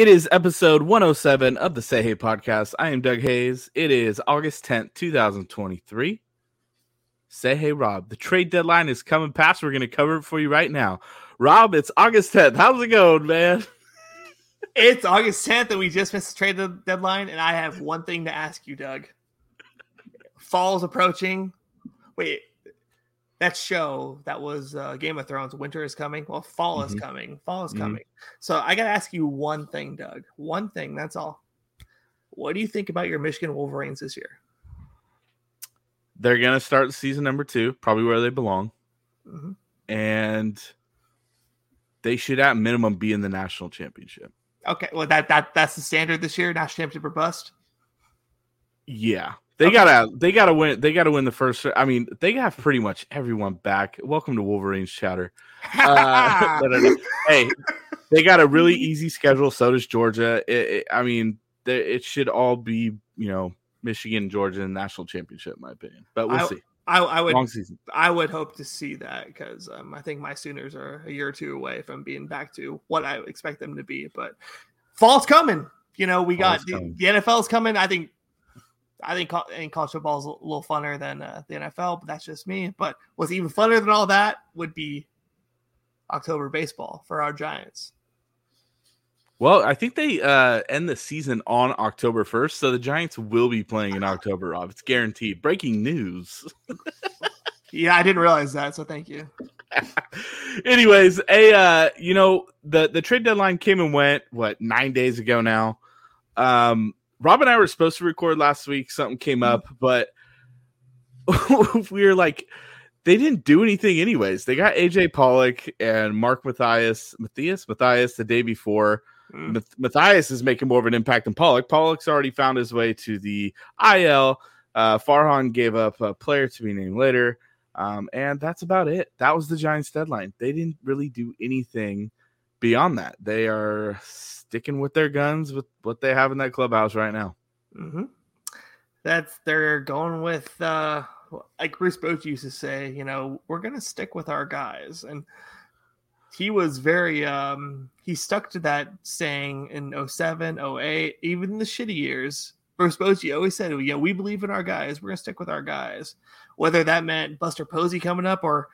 It is episode 107 of the Say Hey podcast. I am Doug Hayes. It is August 10th, 2023. Say Hey Rob. The trade deadline is coming past. We're going to cover it for you right now. Rob, it's August 10th. How's it going, man? It's August 10th, and we just missed the trade deadline. And I have one thing to ask you, Doug. Fall's approaching. Wait, that show that was uh, Game of Thrones. Winter is coming. Well, fall Mhm. is coming. Fall is Mhm. coming. So I got to ask you one thing, Doug. One thing. That's all. What do you think about your Michigan Wolverines this year? They're going to start season number two, probably where they belong. Mhm. And they should, at minimum, be in the national championship. Okay, well that that that's the standard this year. National championship or bust. Yeah. They Okay. gotta they gotta win they gotta win the first I mean, they have pretty much everyone back. Welcome to Wolverines chatter. Uh. Hey, they got a really easy schedule. So does Georgia. It, it- I mean, they, it should all be you know Michigan, Georgia, national championship, in my opinion. But we'll I- see. I, I would Long season. I would hope to see that because um, I think my Sooners are a year or two away from being back to what I expect them to be. But fall's coming. You know, we got the, the NFL's coming. I think I think college football is a little funner than uh, the NFL, but that's just me. But what's even funner than all that would be October baseball for our Giants. Well, I think they uh, end the season on October first, so the Giants will be playing in October. Rob, it's guaranteed. Breaking news. Yeah, I didn't realize that, so thank you. Anyways, a uh, you know the the trade deadline came and went what nine days ago now. Um, Rob and I were supposed to record last week. Something came up, but we were like, they didn't do anything anyways. They got AJ Pollock and Mark Mathias, Mathias, Mathias the day before. Mm. Mathias is making more of an impact than Pollock. Pollock's already found his way to the IL. Uh, Farhan gave up a player to be named later. Um, and that's about it. That was the Giants' deadline. They didn't really do anything beyond that. They are sticking with their guns with what they have in that clubhouse right now. hmm That's they're going with uh like Bruce Bochy used to say, you know, we're gonna stick with our guys. And he was very um he stuck to that saying in 07, 08, even in the shitty years. Bruce Bochy always said, Yeah, we believe in our guys, we're gonna stick with our guys. Whether that meant Buster Posey coming up or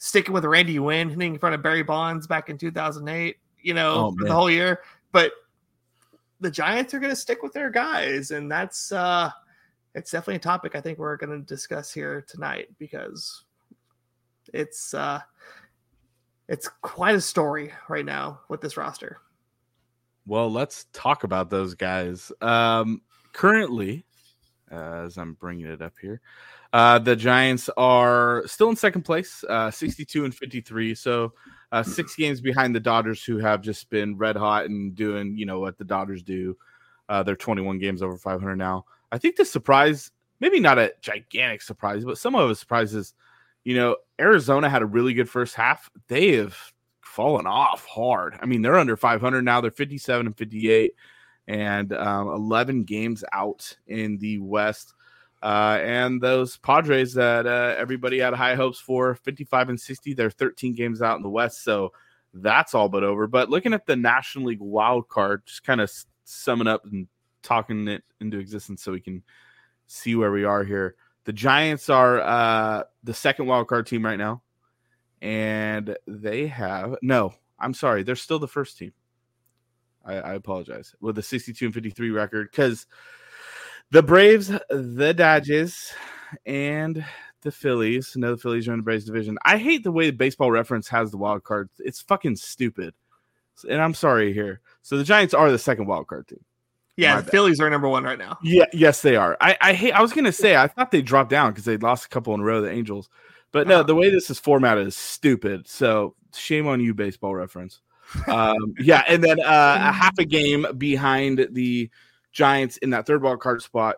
sticking with Randy Winn hitting in front of Barry Bonds back in 2008, you know, Oh, for the whole year. But the Giants are going to stick with their guys, and that's uh, it's definitely a topic I think we're going to discuss here tonight because it's uh, it's quite a story right now with this roster. Well, let's talk about those guys. Um, currently, as I'm bringing it up here, uh, the Giants are still in second place, uh, 62 and 53. So uh, six games behind the Dodgers, who have just been red hot and doing, you know, what the Dodgers do. Uh, they're 21 games over 500 now. I think the surprise, maybe not a gigantic surprise, but some of the surprises, you know, Arizona had a really good first half. They have fallen off hard. I mean, they're under 500 now. They're 57 and 58, and um, 11 games out in the West. Uh, and those Padres that uh, everybody had high hopes for, 55 and 60, they're 13 games out in the West. So that's all but over. But looking at the National League wild card, just kind of summing up and talking it into existence so we can see where we are here. The Giants are uh, the second wild card team right now, and they have no. I'm sorry, they're still the first team. I, I apologize with a 62 and 53 record because the Braves, the Dodgers, and the Phillies. No, the Phillies are in the Braves division. I hate the way the Baseball Reference has the wild card. It's fucking stupid, and I'm sorry here. So the Giants are the second wild card team. Yeah, My the bad. Phillies are number one right now. Yeah, yes, they are. I, I hate. I was gonna say I thought they dropped down because they lost a couple in a row. The Angels, but no, Uh-huh. the way this is formatted is stupid. So shame on you, baseball reference. Um, yeah, and then uh, a half a game behind the Giants in that third wild card spot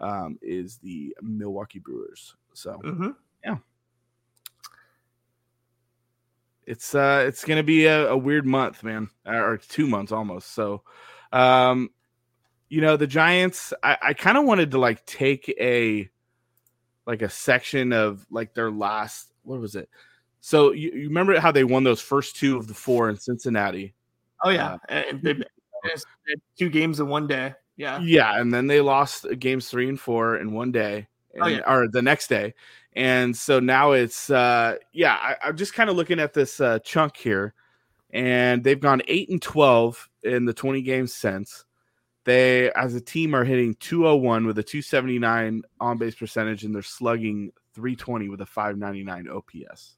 um, is the Milwaukee Brewers. So hmm it's uh it's gonna be a, a weird month man or two months almost so um you know the giants i, I kind of wanted to like take a like a section of like their last what was it so you, you remember how they won those first two of the four in cincinnati? Oh yeah, Uh, and they, they two games in one day. Yeah, yeah and then they lost games three and four in one day Oh, yeah. or the next day. And so now it's uh yeah I, i'm just kind of looking at this uh chunk here. And they've gone 8 and 12 in the 20 games since. They as a team are hitting 201 with a 279 on base percentage and they're slugging 320 with a 599 ops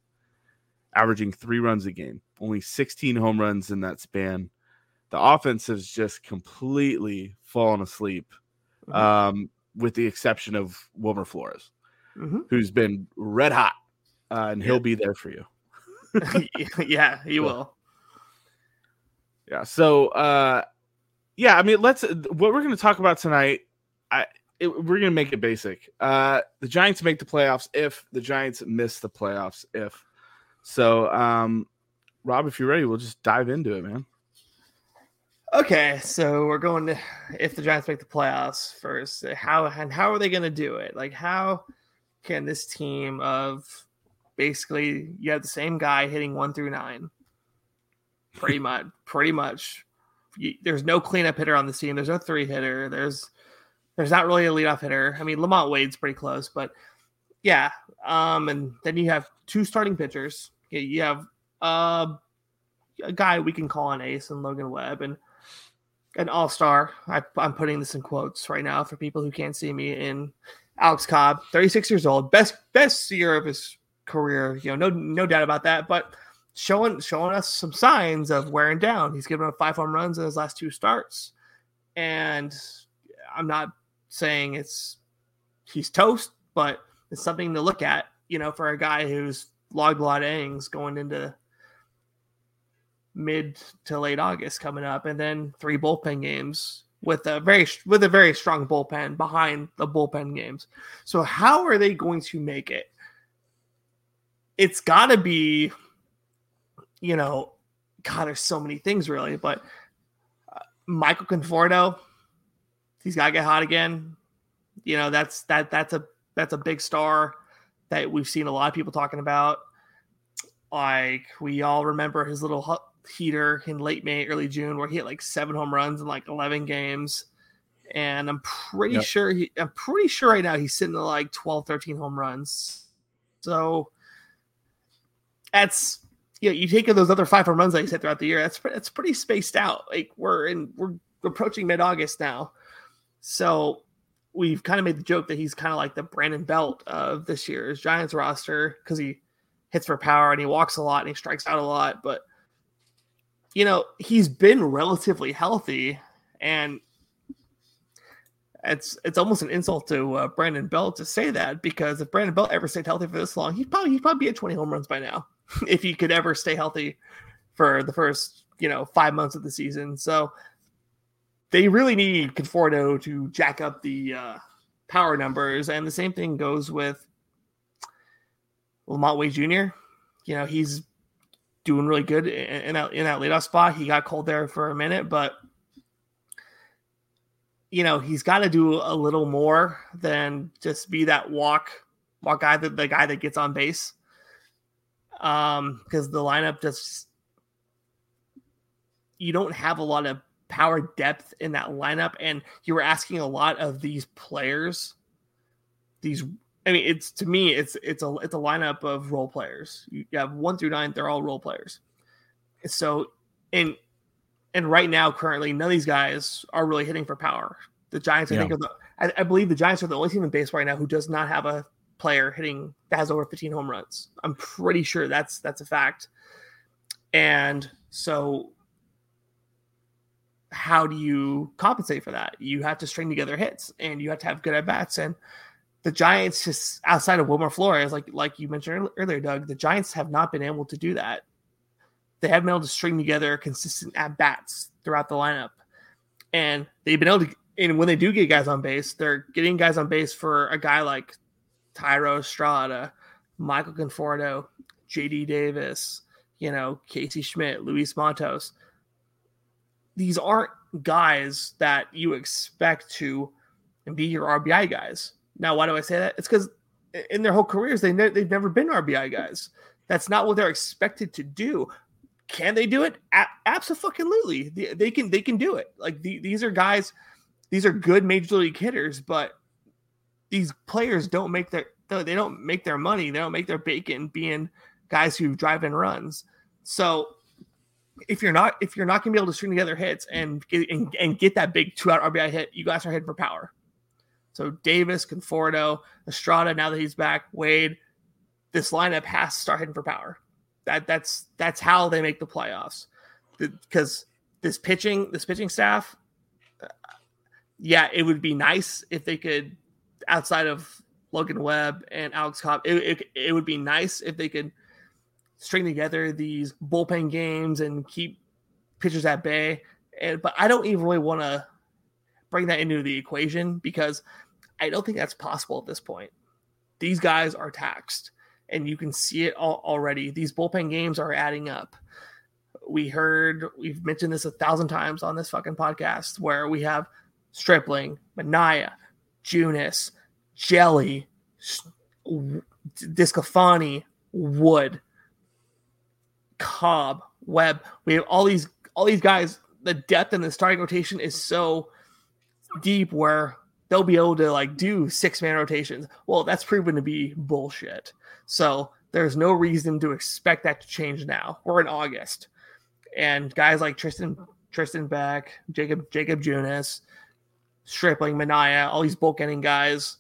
averaging three runs a game only 16 home runs in that span the offense has just completely fallen asleep Mhm. um, with the exception of Wilmer Flores, Mhm. who's been red hot, uh, and he'll be there for you. yeah, he will. Yeah. So, uh, yeah, I mean, let's. What we're going to talk about tonight, I it, we're going to make it basic. Uh, the Giants make the playoffs if the Giants miss the playoffs if. So, um, Rob, if you're ready, we'll just dive into it, man. Okay, so we're going to if the Giants make the playoffs first, how and how are they going to do it? Like, how can this team of basically you have the same guy hitting one through nine, pretty much, pretty much. You, there's no cleanup hitter on the team. There's no three hitter. There's there's not really a leadoff hitter. I mean, LaMonte Wade's pretty close, but yeah. Um, and then you have two starting pitchers. You- have uh, a guy we can call an ace and Logan Webb and an all star. I'm putting this in quotes right now for people who can't see me. In Alex Cobb, 36 years old, best best year of his career. You know, no no doubt about that. But showing showing us some signs of wearing down. He's given up five home runs in his last two starts, and I'm not saying it's he's toast, but it's something to look at. You know, for a guy who's logged a lot of innings going into mid to late August coming up, and then three bullpen games with a very with a very strong bullpen behind the bullpen games. So how are they going to make it? It's got to be, you know, God. There's so many things really, but uh, Michael Conforto, he's got to get hot again. You know, that's that that's a that's a big star that we've seen a lot of people talking about. Like we all remember his little heater in late May, early June, where he hit like seven home runs in like eleven games. And I'm pretty Yep. sure he I'm pretty sure right now he's sitting at like 12, 13 home runs. So that's you know, you take those other five home runs that he's hit throughout the year, that's that's pretty spaced out. Like we're in we're approaching mid August now. So we've kind of made the joke that he's kind of like the Brandon Belt of this year's Giants roster because he hits for power and he walks a lot and he strikes out a lot. But you know, he's been relatively healthy, and it's it's almost an insult to uh, Brandon Belt to say that because if Brandon Belt ever stayed healthy for this long, he'd probably he'd probably be at 20 home runs by now if he could ever stay healthy for the first you know five months of the season. So they really need Conforto to jack up the uh, power numbers, and the same thing goes with LaMonte Wade Jr. You know he's doing really good in, in that in that leadoff spot. He got cold there for a minute, but you know he's got to do a little more than just be that walk walk guy, the, the guy that gets on base. Um, because the lineup just you don't have a lot of power depth in that lineup, and you were asking a lot of these players. These, I mean, it's to me, it's it's a it's a lineup of role players. You have one through nine; they're all role players. So, and and right now, currently, none of these guys are really hitting for power. The Giants, I Yeah. think, are the I, I believe the Giants are the only team in baseball right now who does not have a player hitting that has over 15 home runs. I'm pretty sure that's that's a fact. And so how do you compensate for that? You have to string together hits and you have to have good at bats. And the Giants, just outside of Wilmer Flores, like like you mentioned earlier, Doug, the Giants have not been able to do that. They haven't been able to string together consistent at bats throughout the lineup, and they've been able to. And when they do get guys on base, they're getting guys on base for a guy like Thairo Estrada, Michael Conforto, J.D. Davis, you know, Casey Schmitt, Luis Matos these aren't guys that you expect to be your RBI guys. Now, why do I say that? It's because in their whole careers, they ne- they've never been RBI guys. That's not what they're expected to do. Can they do it? A- absolutely. They, they, can. They can do it. Like the, these are guys. These are good major league hitters, but these players don't make their they don't make their money. They don't make their bacon being guys who drive in runs. So if you're not if you're not going to be able to string together hits and, and and get that big two out RBI hit, you guys are heading for power. So Davis, Conforto, Estrada. Now that he's back, Wade, this lineup has to start heading for power. That that's that's how they make the playoffs. Because this pitching this pitching staff, uh, yeah, it would be nice if they could outside of Logan Webb and Alex Cobb. It, it, it would be nice if they could string together these bullpen games and keep pitchers at bay. And but I don't even really want to bring that into the equation because I don't think that's possible at this point. These guys are taxed, and you can see it already. These bullpen games are adding up. We heard we've mentioned this a thousand times on this fucking podcast where we have Stripling, Manaea, Junis, Jelly, DeSclafani, Wood Cobb, Webb. We have all these all these guys. The depth in the starting rotation is so deep where they'll be able to like do six man rotations. Well, that's proven to be bullshit. So there's no reason to expect that to change now. We're in August, and guys like Tristan Tristan Beck, Jacob Jacob Junis, Stripling, Manaea, all these bulk inning guys.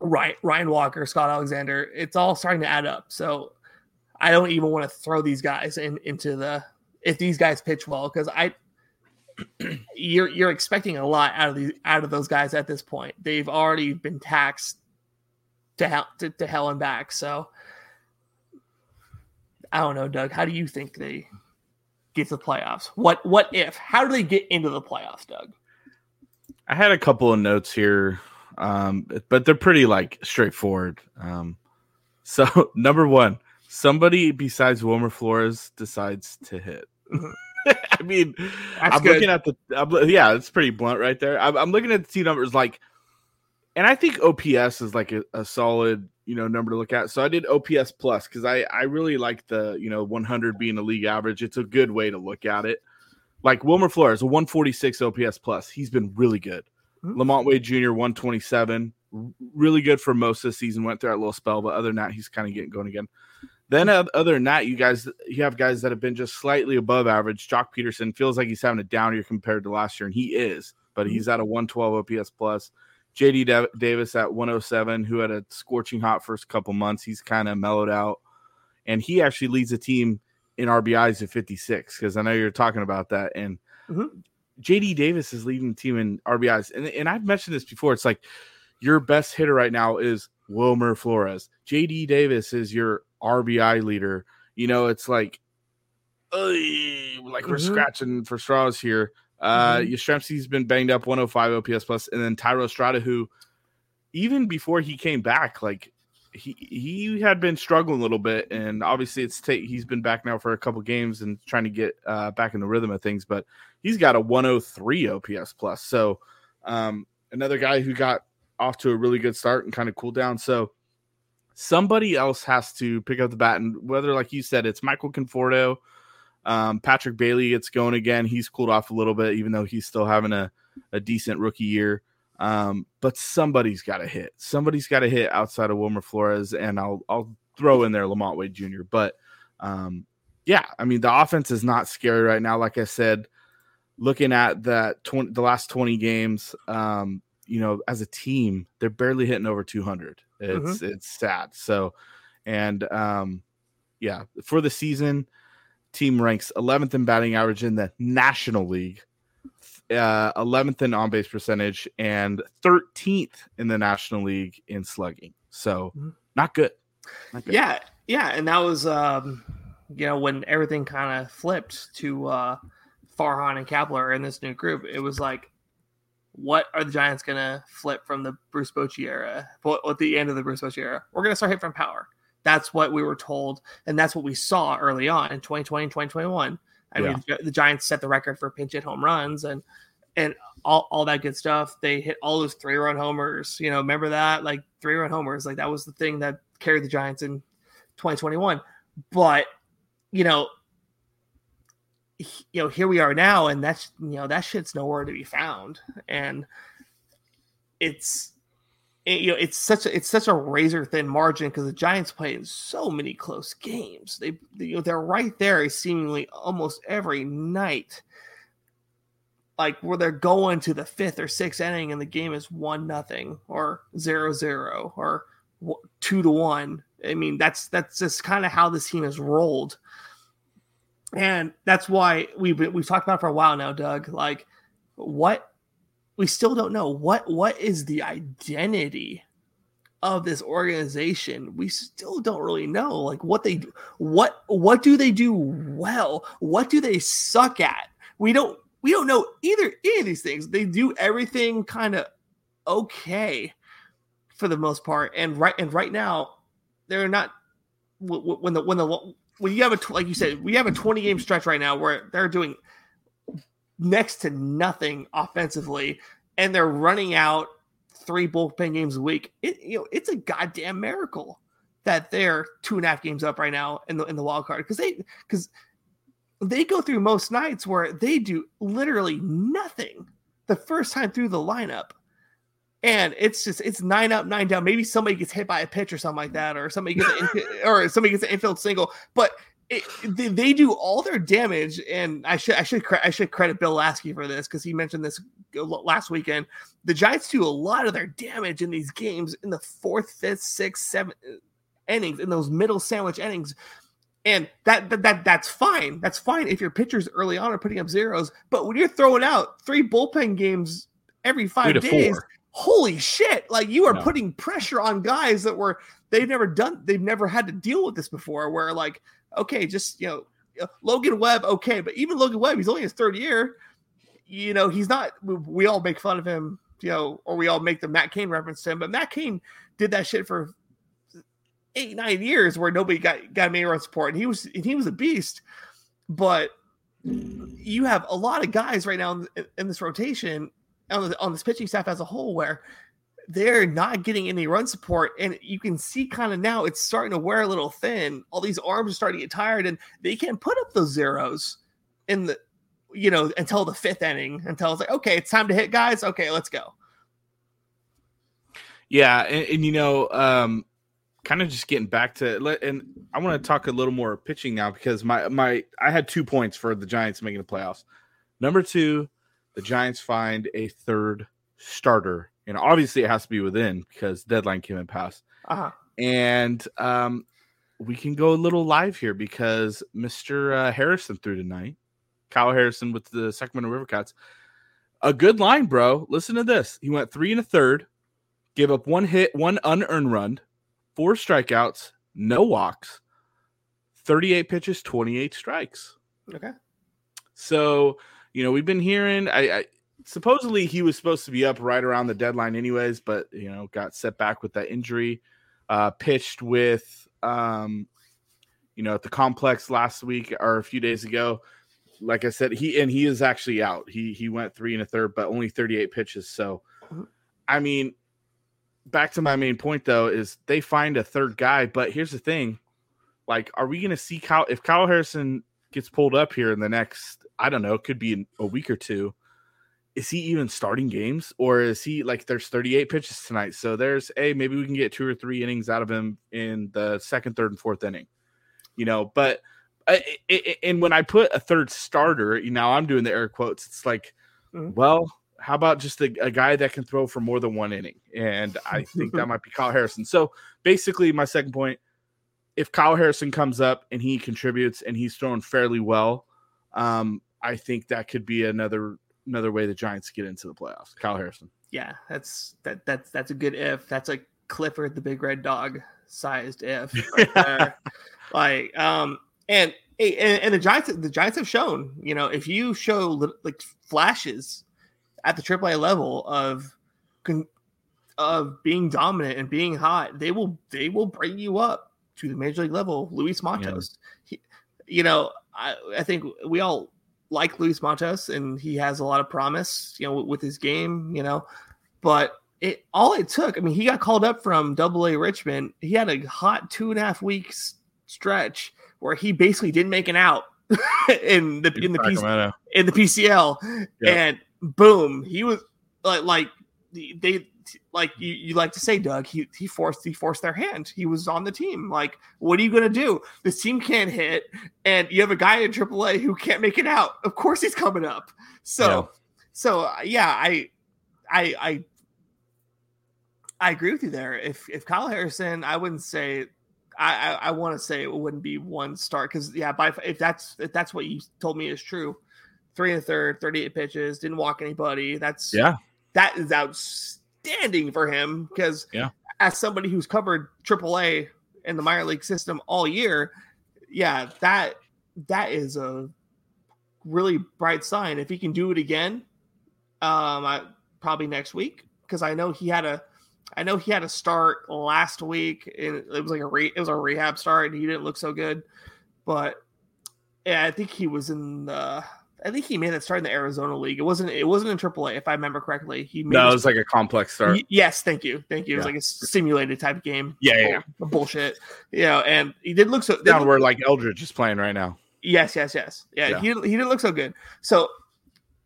Right, Ryan Walker, Scott Alexander, it's all starting to add up. So I don't even want to throw these guys in into the if these guys pitch well because I you're you're expecting a lot out of these out of those guys at this point. They've already been taxed to hell to, to hell and back. So I don't know, Doug. How do you think they get to the playoffs? What what if? How do they get into the playoffs, Doug? I had a couple of notes here, um, but they're pretty like straightforward. Um, so number one, somebody besides Wilmer Flores decides to hit. I mean, That's I'm good. looking at the I'm, yeah, it's pretty blunt right there. I'm, I'm, looking at the team numbers like, and I think OPS is like a, a, solid you know number to look at. So I did OPS plus because I I really like the you know 100 being a league average. It's a good way to look at it. Like Wilmer Flores, a 146 OPS plus. He's been really good. Mm-hmm. LaMonte Wade Jr. 127, really good for most of the season. Went through that little spell, but other than that, he's kind of getting going again. Then other than that, you guys you have guys that have been just slightly above average. Joc Pederson feels like he's having a down year compared to last year, and he is, but mm-hmm. he's at a 112 OPS plus. JD Davis at 107, who had a scorching hot first couple months. He's kind of mellowed out, and he actually leads the team in RBIs at 56. Because I know you're talking about that, and mm-hmm. JD Davis is leading the team in RBIs, and and I've mentioned this before. It's like your best hitter right now is Wilmer Flores. JD Davis is your RBI leader. You know, it's like, like mm-hmm. we're scratching for straws here. Uh, mm-hmm. Yastrzemski's been banged up, 105 OPS plus, and then Thairo Estrada, who even before he came back, like he he had been struggling a little bit, and obviously it's ta- he's been back now for a couple games and trying to get uh, back in the rhythm of things. But he's got a 103 OPS plus, so um, another guy who got off to a really good start and kind of cool down. So somebody else has to pick up the bat, and whether, like you said, it's Michael Conforto, um, Patrick Bailey gets going again. He's cooled off a little bit, even though he's still having a, a decent rookie year. Um, but somebody's got to hit. Somebody's got to hit outside of Wilmer Flores, and I'll I'll throw in there LaMonte Wade Jr. But um, yeah, I mean the offense is not scary right now. Like I said, looking at that 20, the last twenty games, um, you know, as a team, they're barely hitting over 200. It's mm-hmm. it's sad. So, and um, yeah, for the season, team ranks 11th in batting average in the National League, uh, 11th in on base percentage, and 13th in the National League in slugging. So Mhm. not good. Not good. Yeah, yeah, and that was um, you know when everything kind of flipped to uh, Farhan and Kapler in this new group. It was like, what are the Giants gonna flip from the Bruce Bochy era? What at the end of the Bruce Bochy era? We're gonna start hit from power. That's what we were told, and that's what we saw early on in 2020 and 2021. I mean, the Giants set the record for pinch hit home runs and and all, all that good stuff. They hit all those three run homers. You know, remember that? Like three run homers. Like that was the thing that carried the Giants in 2021. But, you know, you know, here we are now, and that's you know, that shit's nowhere to be found. And it's it, you know, it's such a it's such a razor thin margin because the Giants play in so many close games. They, you know they're right there seemingly almost every night. Like where they're going to the fifth or sixth inning and the game is one nothing or zero zero or two to one. I mean that's that's just kind of how this team has rolled, and that's why we've we've talked about for a while now, Doug. Like what we still don't know. What what is the identity of this organization? We still don't really know like what they what what do they do well? What do they suck at? We don't we don't know either any of these things. They do everything kind of okay for the most part. And right and right now they're not when the when the when you have a like you said we have a 20 game stretch right now where they're doing next to nothing offensively, and they're running out three bullpen games a week. It you know it's a goddamn miracle that they're two and a half games up right now in the in the wild card because they because they go through most nights where they do literally nothing the first time through the lineup. And it's just it's nine up, nine down. Maybe somebody gets hit by a pitch or something like that, or somebody gets an infi- or somebody gets an infield single. But it, they, they do all their damage, and I should I should I should credit Bill Laskey for this because he mentioned this last weekend. The Giants do a lot of their damage in these games in the fourth, fifth, sixth, seventh uh, innings in those middle sandwich innings, and that that, that that's fine. That's fine if your pitchers early on are putting up zeros, but when you're throwing out three bullpen games every five days. four. Holy shit! Like you are No. putting pressure on guys that were they've never done, they've never had to deal with this before. Where like, okay, just you know, uh, Logan Webb, okay, but even Logan Webb, he's only his third year. You know, he's not. We, we all make fun of him, you know, or we all make the Matt Cain reference to him, but Matt Cain did that shit for eight nine years where nobody got got any run support, and he was and he was a beast. But you have a lot of guys right now in, in this rotation on, the, on this pitching staff as a whole where they're not getting any run support. And you can see kind of now it's starting to wear a little thin. All these arms are starting to get tired and they can't put up those zeros in the you know until the fifth inning until it's like okay it's time to hit guys. Okay let's go. Yeah, and, and you know, um, kind of just getting back to and I want to talk a little more pitching now because my my I had two points for the Giants making the playoffs. Number two, the Giants find a third starter, and obviously it has to be within because deadline came and passed. uh-huh. And um, we can go a little live here because Mister uh, Harrison threw tonight. Kyle Harrison with the Sacramento River Cats. A good line, bro. Listen to this. He went three and a third, gave up one hit, one unearned run, four strikeouts, no walks, 38 pitches, 28 strikes. okay So, you know, we've been hearing I, I supposedly he was supposed to be up right around the deadline anyways, but you know, got set back with that injury. Uh pitched with um you know, at the complex last week or a few days ago. Like I said, he and he is actually out. He he went three and a third, but only 38 pitches. So Mhm. I mean, back to my main point though, is they find a third guy, but here's the thing. Like, are we gonna see Kyle if Kyle Harrison gets pulled up here in the next, I don't know, it could be in a week or two. Is he even starting games or is he like there's 38 pitches tonight? So there's a maybe we can get two or three innings out of him in the second, third, and fourth inning, you know. But I, and when I put a third starter, you know, I'm doing the air quotes. It's like, Mhm. well, how about just a, a guy that can throw for more than one inning? And I think that might be Kyle Harrison. So basically, my second point if Kyle Harrison comes up and he contributes and he's throwing fairly well, um, I think that could be another another way the Giants get into the playoffs. Kyle Harrison. Yeah, that's that that's that's a good if. That's a Clifford the Big Red Dog sized if. Right like, um, and and, and the Giants the Giants have shown, you know, if you show like flashes at the AAA level of con- of being dominant and being hot, they will they will bring you up to the major league level. Luis Matos. yeah. he, you know, I, I think we all like Luis Matos, and he has a lot of promise, you know, with, with his game, you know, but it all it took. I mean, he got called up from Double A Richmond. He had a hot two and a half weeks stretch where he basically didn't make an out in the in the PC, in the PCL, yep. and boom, he was like like they like you, you like to say, Doug, he he forced he forced their hand. He was on the team. Like, what are you gonna do? This team can't hit, and you have a guy in AAA who can't make it out. Of course, he's coming up. So, yeah. so uh, yeah, I, I, I, I agree with you there. If if Kyle Harrison, I wouldn't say. I, I, I want to say it wouldn't be one start because yeah, by if that's if that's what you told me is true, three and a third, 38 pitches, didn't walk anybody. That's yeah, that is outstanding outstanding for him because yeah, as somebody who's covered AAA in the minor league system all year, yeah, that that is a really bright sign. If he can do it again, um, I, probably next week because I know he had a, I know he had a start last week and it was like a re, it was a rehab start and he didn't look so good, but yeah, I think he was in the I think he made that start in the Arizona League. It wasn't. It wasn't in AAA, if I remember correctly. He made no, it was like a complex start. He, yes, thank you, thank you. It was like a simulated type game. Yeah, yeah, yeah. bullshit. You know, and he did look so down where like Eldridge is playing right now. Yes, yes, yes. Yeah, yeah, he he didn't look so good. So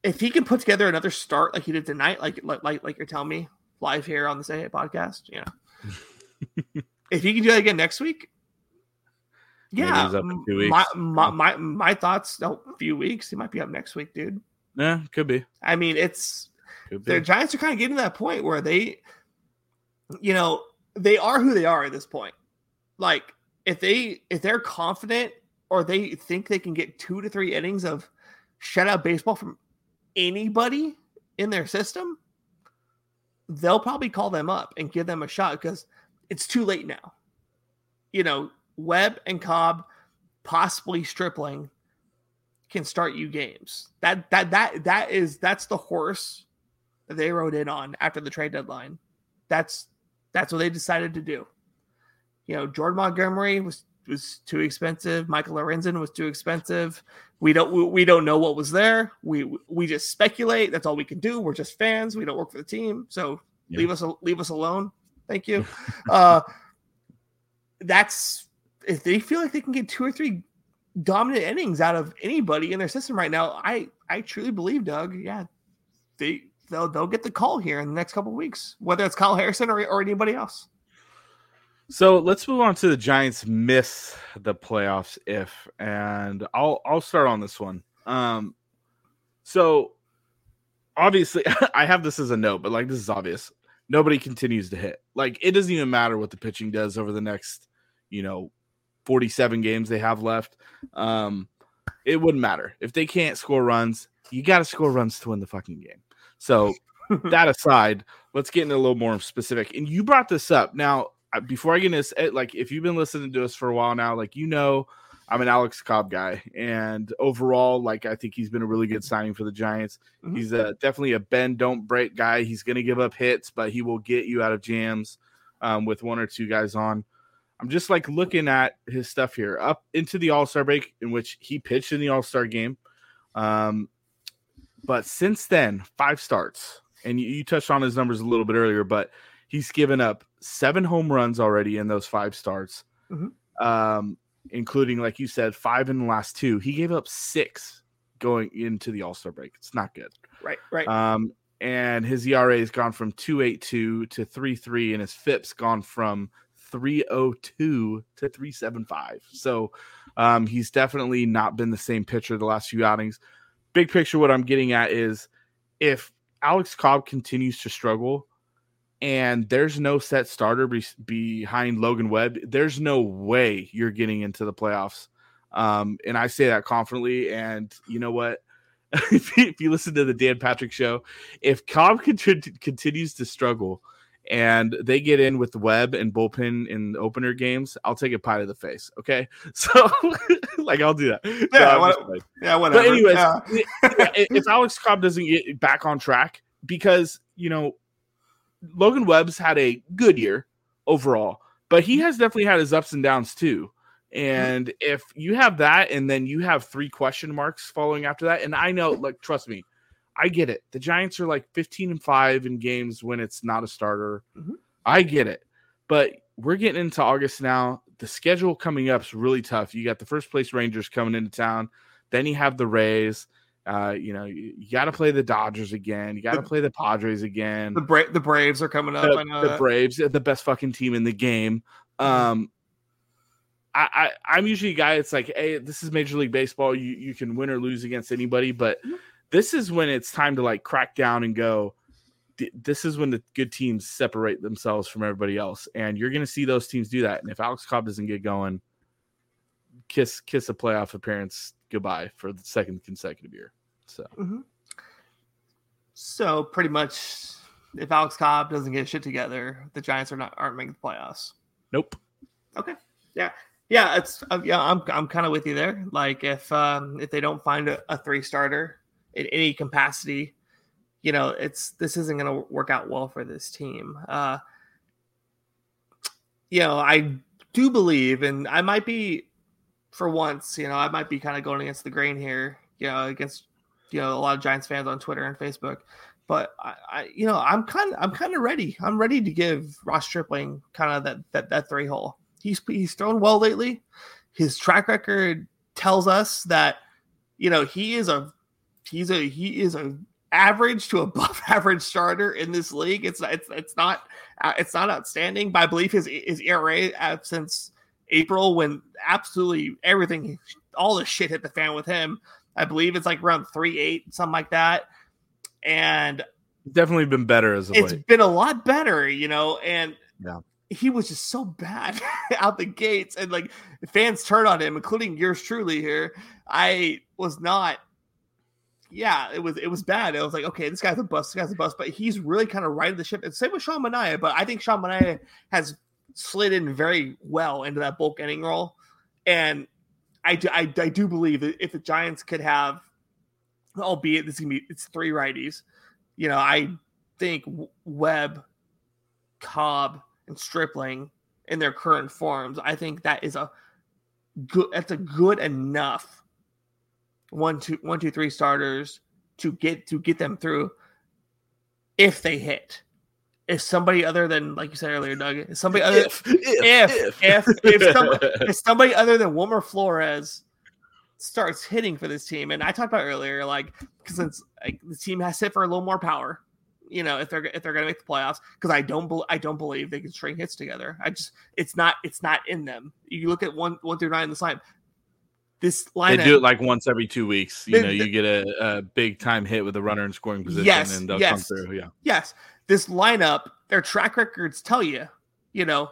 if he can put together another start like he did tonight, like like like, like you're telling me live here on the Say Hey podcast, you know, if he can do that again next week, yeah, my, my, my my thoughts. Oh, a few weeks. He might be up next week, dude. Yeah, could be. I mean, it's the Giants are kind of getting to that point where they, you know, they are who they are at this point. Like if they if they're confident or they think they can get two to three innings of shutout baseball from anybody in their system, they'll probably call them up and give them a shot because it's too late now. You know, Webb and Cobb, possibly Stripling, can start you games. That that that that is that's the horse that they rode in on after the trade deadline. That's that's what they decided to do. You know, Jordan Montgomery was was too expensive. Michael Lorenzen was too expensive. We don't we, we don't know what was there. We we just speculate. That's all we can do. We're just fans. We don't work for the team. So yeah. leave us leave us alone. Thank you. uh, that's if they feel like they can get two or three dominant innings out of anybody in their system right now, I I truly believe, Doug, yeah, they they'll they'll get the call here in the next couple weeks, whether it's Kyle Harrison or, or anybody else. So let's move on to the Giants miss the playoffs if, and I'll I'll start on this one. Um, so obviously I have this as a note, but like this is obvious. Nobody continues to hit. Like it doesn't even matter what the pitching does over the next, you know, 47 games they have left. Um, it wouldn't matter if they can't score runs. You got to score runs to win the fucking game. So that aside, let's get into a little more specific. And you brought this up now. Before I get into this, eh, like if you've been listening to us for a while now, like you know, I'm an Alex Cobb guy, and overall, like I think he's been a really good signing for the Giants. Mm-hmm. He's a, definitely a bend don't break guy. He's going to give up hits, but he will get you out of jams um, with one or two guys on. I'm just like looking at his stuff here up into the All Star break, in which he pitched in the All Star game. Um, but since then, five starts, and you, you, touched on his numbers a little bit earlier, but he's given up seven home runs already in those five starts, mm-hmm. um, including, like you said, five in the last two. He gave up six going into the All Star break. It's not good. Right, right. Um, and his ERA has gone from 282 to 33, and his FIP's gone from 302 to 375. So um, he's definitely not been the same pitcher the last few outings. Big picture, what I'm getting at is if Alex Cobb continues to struggle and there's no set starter be- behind Logan Webb, there's no way you're getting into the playoffs. Um, and I say that confidently. And you know what? if, you, listen to the Dan Patrick show, if Cobb cont- continues to struggle and they get in with Webb and bullpen in opener games, I'll take a pie to the face. Okay, so like I'll do that. Yeah, what- kidding. Yeah, whatever. But anyways, Yeah. if Alex Cobb doesn't get back on track, because you know Logan Webb's had a good year overall, but he has definitely had his ups and downs too. And if you have that, and then you have three question marks following after that, and I know, like, trust me, I get it. The Giants are like 15 and 5 in games when it's not a starter. Mhm. I get it. But we're getting into August now. The schedule coming up is really tough. You got the first place Rangers coming into town, then you have the Rays. Uh, you know, you, you got to play the Dodgers again. You got to play the Padres again. the Bra- the Braves are coming up. The, I know the. Braves, the best fucking team in the game. Mhm. Um, I, I I'm usually a guy. It's like, hey, this is Major League Baseball. You you can win or lose against anybody, but Mhm. This is when it's time to like crack down and go. This is when the good teams separate themselves from everybody else, and you're going to see those teams do that. And if Alex Cobb doesn't get going, kiss kiss a playoff appearance goodbye for the second consecutive year. So Mhm. So pretty much, if Alex Cobb doesn't get shit together, the Giants are not aren't making the playoffs. nope. Okay yeah yeah, it's uh, yeah. I'm I'm kind of with you there. Like if um if they don't find a, a three starter in any capacity, you know, it's this isn't going to work out well for this team. Uh, you know, I do believe, and I might be, for once, you know, I might be kind of going against the grain here. You know, against you know a lot of Giants fans on Twitter and Facebook. But I, I you know, I'm kind of I'm kind of ready. I'm ready to give Ross Stripling kind of that that that three hole. He's he's thrown well lately. His track record tells us that you know he is a he's a he is a average to above average starter in this league. It's it's it's not uh, it's not outstanding, but I believe his his ERA uh, since April when absolutely everything all the shit hit the fan with him. I believe it's like around three eight something like that, and Definitely been better as of it's late. been a lot better, you know, and Yeah. he was just so bad out the gates, and like fans turned on him, including yours truly here. I was not. Yeah, it was it was bad. It was like, okay, this guy's a bust, this guy's a bust, but he's really kind of righted the ship. And same with Sean Manaea, but I think Sean Manaea has slid in very well into that bulk inning role. And I do, I, I do believe that if the Giants could have, albeit this is gonna be it's three righties, you know, I think Webb, Cobb, and Stripling in their current forms, I think that is a good. That's a good enough one, two, one, two, three starters to get to get them through if they hit. If somebody other than, like you said earlier, Doug, if somebody other if, if if if, some, if somebody other than Wilmer Flores starts hitting for this team, and I talked about earlier, like because since like, the team has to hit for a little more power, you know, if they're if they're gonna make the playoffs, because I don't I don't believe they can string hits together. I just it's not it's not in them. You look at one one through nine in the slide. This they do it like once every two weeks. You They- know, you get a, a big time hit with a runner in scoring position, Yes, and they'll yes. come through. Yeah, yes, this lineup, their track records tell you, you know,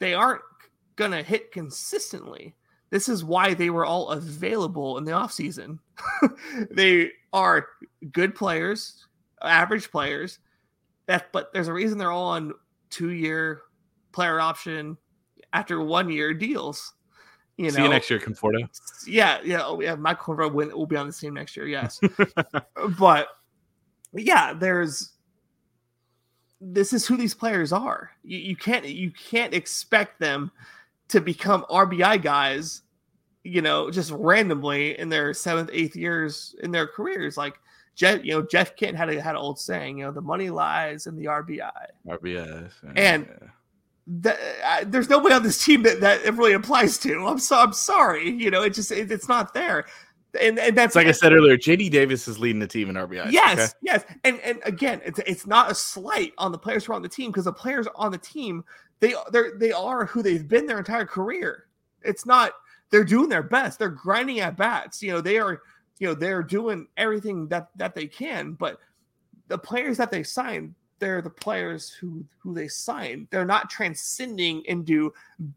they aren't gonna hit consistently. This is why they were all available in the offseason. they are good players, average players. That but there's a reason they're all on two year player option after one year deals. You see know, you next year, Conforto. yeah, yeah, oh, yeah. Michael Conrad will, will be on the team next year. Yes, but yeah, there's this is who these players are. You, you can't you can't expect them to become RBI guys, you know, just randomly in their seventh, eighth years in their careers. Like Jeff, you know, Jeff Kent had a had an old saying, you know, the money lies in the RBI. RBS And- That, uh, there's nobody on this team that, that it really applies to. I'm so I'm sorry, you know, it just it, it's not there, and and that's it's like I said earlier. JD Davis is leading the team in RBI. Yes, yes, and and again, it's it's not a slight on the players who are on the team because the players on the team they they they are who they've been their entire career. It's not they're doing their best. They're grinding at bats. You know they are you know they're doing everything that that they can. But the players that they sign, they're the players who who they sign. They're not transcending into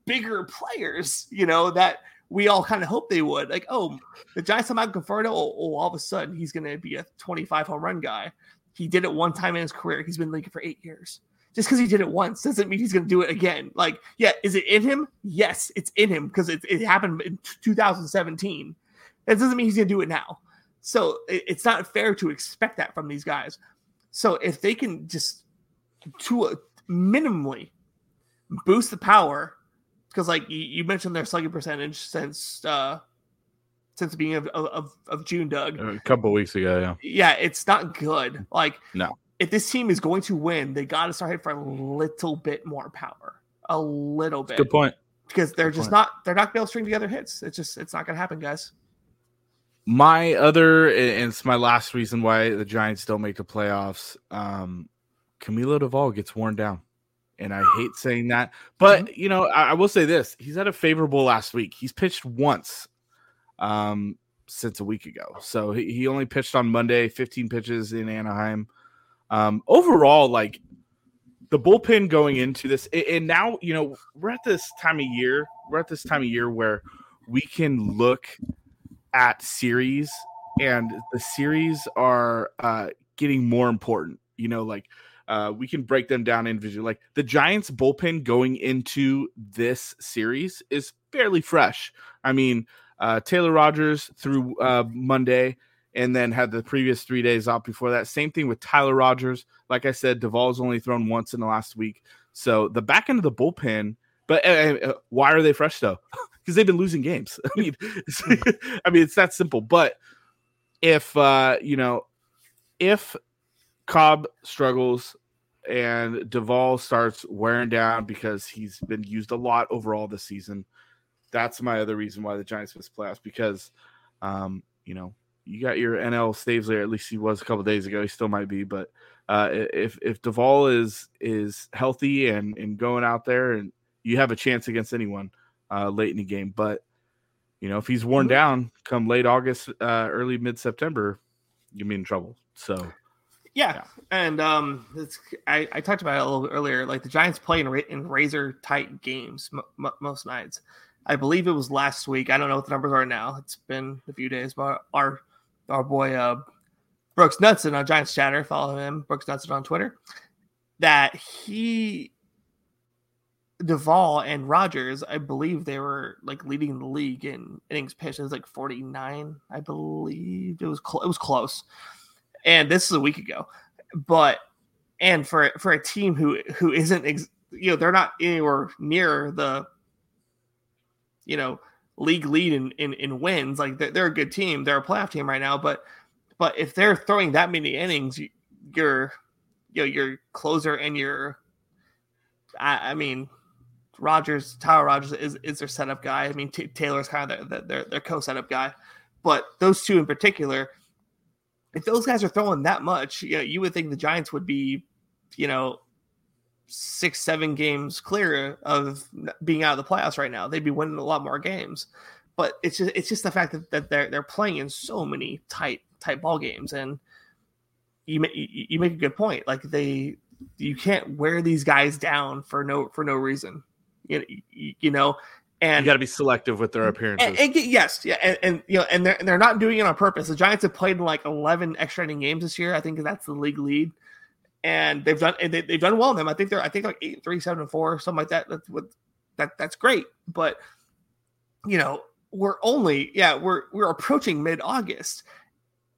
bigger players. You know that we all kind of hope they would. Like, oh, the Giants somehow Conforto, oh, oh, all of a sudden he's going to be a 25 home run guy. He did it one time in his career. He's been leaguing for eight years. Just because he did it once doesn't mean he's going to do it again. Like, yeah, is it in him? Yes, it's in him because it, it happened in 2017. That doesn't mean he's going to do it now. So it, it's not fair to expect that from these guys. So if they can just to a, minimally boost the power because like you, you, mentioned their slugging percentage since uh since the beginning of, of, of June, Doug. A couple weeks ago, yeah. Yeah, it's not good. Like no. If this team is going to win, they got to start hitting for a little bit more power, a little bit. Good point. Because they're good just point. not they're not gonna be able to string together hits. It's just it's not gonna happen, guys. My other and it's my last reason why the Giants don't make the playoffs. Um, Camilo Doval gets worn down and I hate saying that. But mm-hmm. you know, I, I, will say this: he's had a favorable last week. He's pitched once um, since a week ago, so he, he only pitched on Monday, 15 pitches in Anaheim. Um, overall, like the bullpen going into this, and now you know we're at this time of year. We're at this time of year where we can look at series, and the series are uh, getting more important. You know, like uh, we can break them down individually. Like the Giants bullpen going into this series is fairly fresh. I mean, uh, Taylor Rogers through uh, Monday and then had the previous three days off before that. Same thing with Tyler Rogers. Like I said, Doval's only thrown once in the last week. So the back end of the bullpen, but uh, why are they fresh though? Because they've been losing games. I mean, I mean, it's that simple. But if uh, you know, if Cobb struggles and Doval starts wearing down because he's been used a lot overall this season. That's my other reason why the Giants missed playoffs because, um, you know, you got your NL Staves there. At least he was a couple days ago. He still might be, but uh, if if Doval is is healthy and and going out there, and you have a chance against anyone uh, late in the game. But you know, if he's worn down come late August, uh, early mid September, you'll be in trouble. So yeah, yeah. and um, it's I, I talked about it a little bit earlier. Like the Giants play in, in razor tight games m- m- most nights. I believe it was last week. I don't know what the numbers are now. It's been a few days, but our our boy uh, Brooks Nutson on Giants Chatter, follow him, Brooks Nutson on Twitter. That he Doval and Rogers, I believe they were like leading the league in innings pitched. It was like 49, I believe. It was cl- it was close and this is a week ago. But and for for a team who who isn't ex, you know they're not anywhere near the you know league lead in in, in wins like they're, they're a good team they're a playoff team right now but but if they're throwing that many innings your you know your closer and your I, I mean Rogers Tyler Rogers is is their setup guy I mean T- Taylor's kind of their, their their co setup guy but those two in particular if those guys are throwing that much, you know, you would think the Giants would be, you know, six, seven games clear of being out of the playoffs right now. They'd be winning a lot more games. But it's just it's just the fact that, that they're they're playing in so many tight tight ball games, and you make you make a good point. Like they you can't wear these guys down for no for no reason. You, you know, and you got to be selective with their appearances. And, and, yes, yeah, and, and, you know, and they're they're not doing it on purpose. The Giants have played like eleven extra inning games this year. I think that's the league lead, and they've done and they, have done well in them. I think they're I think like eight, three, seven, and four, something like that. That's what that that's great. But you know, we're only yeah we're we're approaching mid August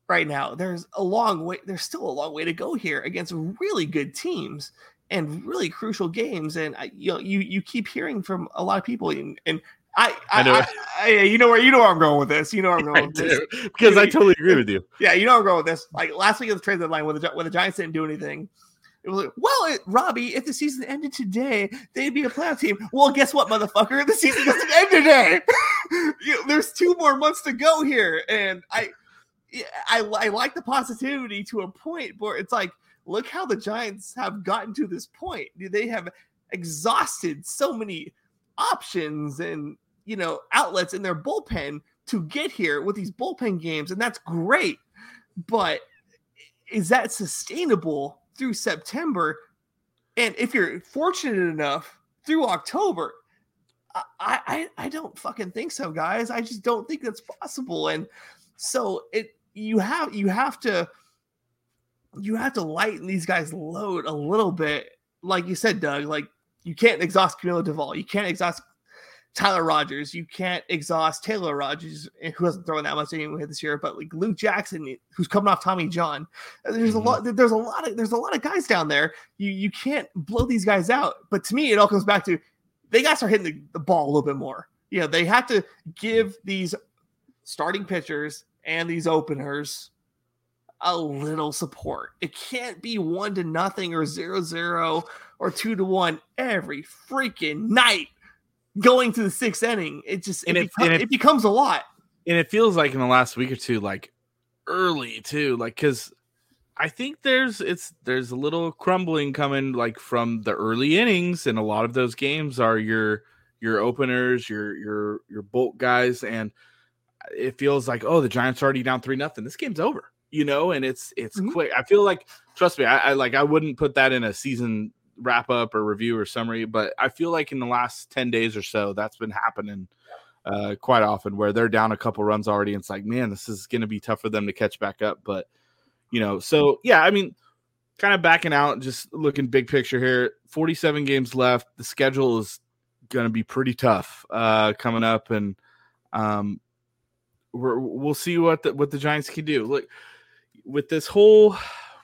right now. There's a long way. There's still a long way to go here against really good teams and really crucial games. And I, you know, you you keep hearing from a lot of people, and, and I, I, I know, I, you know where you know where I'm going with this. You know where I'm going with this because I totally agree with you. Yeah, you know where I'm going with this. Like last week of the trade deadline, when the when the Giants didn't do anything, it was like, well, it, Robbie, if the season ended today, they'd be a playoff team. Well, guess what, motherfucker? The season doesn't end today. you there's two more months to go here, and I, I, I like the positivity to a point where it's like look how the Giants have gotten to this point. They have exhausted so many options and you know outlets in their bullpen to get here with these bullpen games, and that's great. But is that sustainable through September? And if you're fortunate enough through October, I, I I don't fucking think so, guys. I just don't think that's possible. And so it you have you have to you have to lighten these guys' load a little bit. Like you said, Doug, like you can't exhaust Camilo Doval. You can't exhaust Tyler Rogers. You can't exhaust Taylor Rogers, eh, who hasn't thrown that much anyway this year, but like Luke Jackson, who's coming off Tommy John. There's mm-hmm. a lot. There's a lot of there's a lot of guys down there. You you can't blow these guys out. But to me, it all comes back to they got to start hitting the, the ball a little bit more. You know, they have to give these starting pitchers and these openers a little support. It can't be one to nothing or zero zero or two to one every freaking night going to the sixth inning. It just it, it, becomes, it, it becomes a lot. And it feels like in the last week or two, like early too, like because I think there's it's there's a little crumbling coming like from the early innings, and a lot of those games are your your openers, your your your bolt guys, and it feels like oh the Giants are already down three nothing. This game's over, you know, and it's it's mm-hmm. quick. I feel like trust me, I, I like I wouldn't put that in a season wrap up or review or summary, but I feel like in the last 10 days or so, that's been happening uh, quite often where they're down a couple runs already. And it's like, man, this is going to be tough for them to catch back up. But, you know, so yeah, I mean, kind of backing out, just looking big picture here 47 games left. The schedule is going to be pretty tough uh, coming up. And, um, we're, we'll see what the, what the Giants can do. Look, with this whole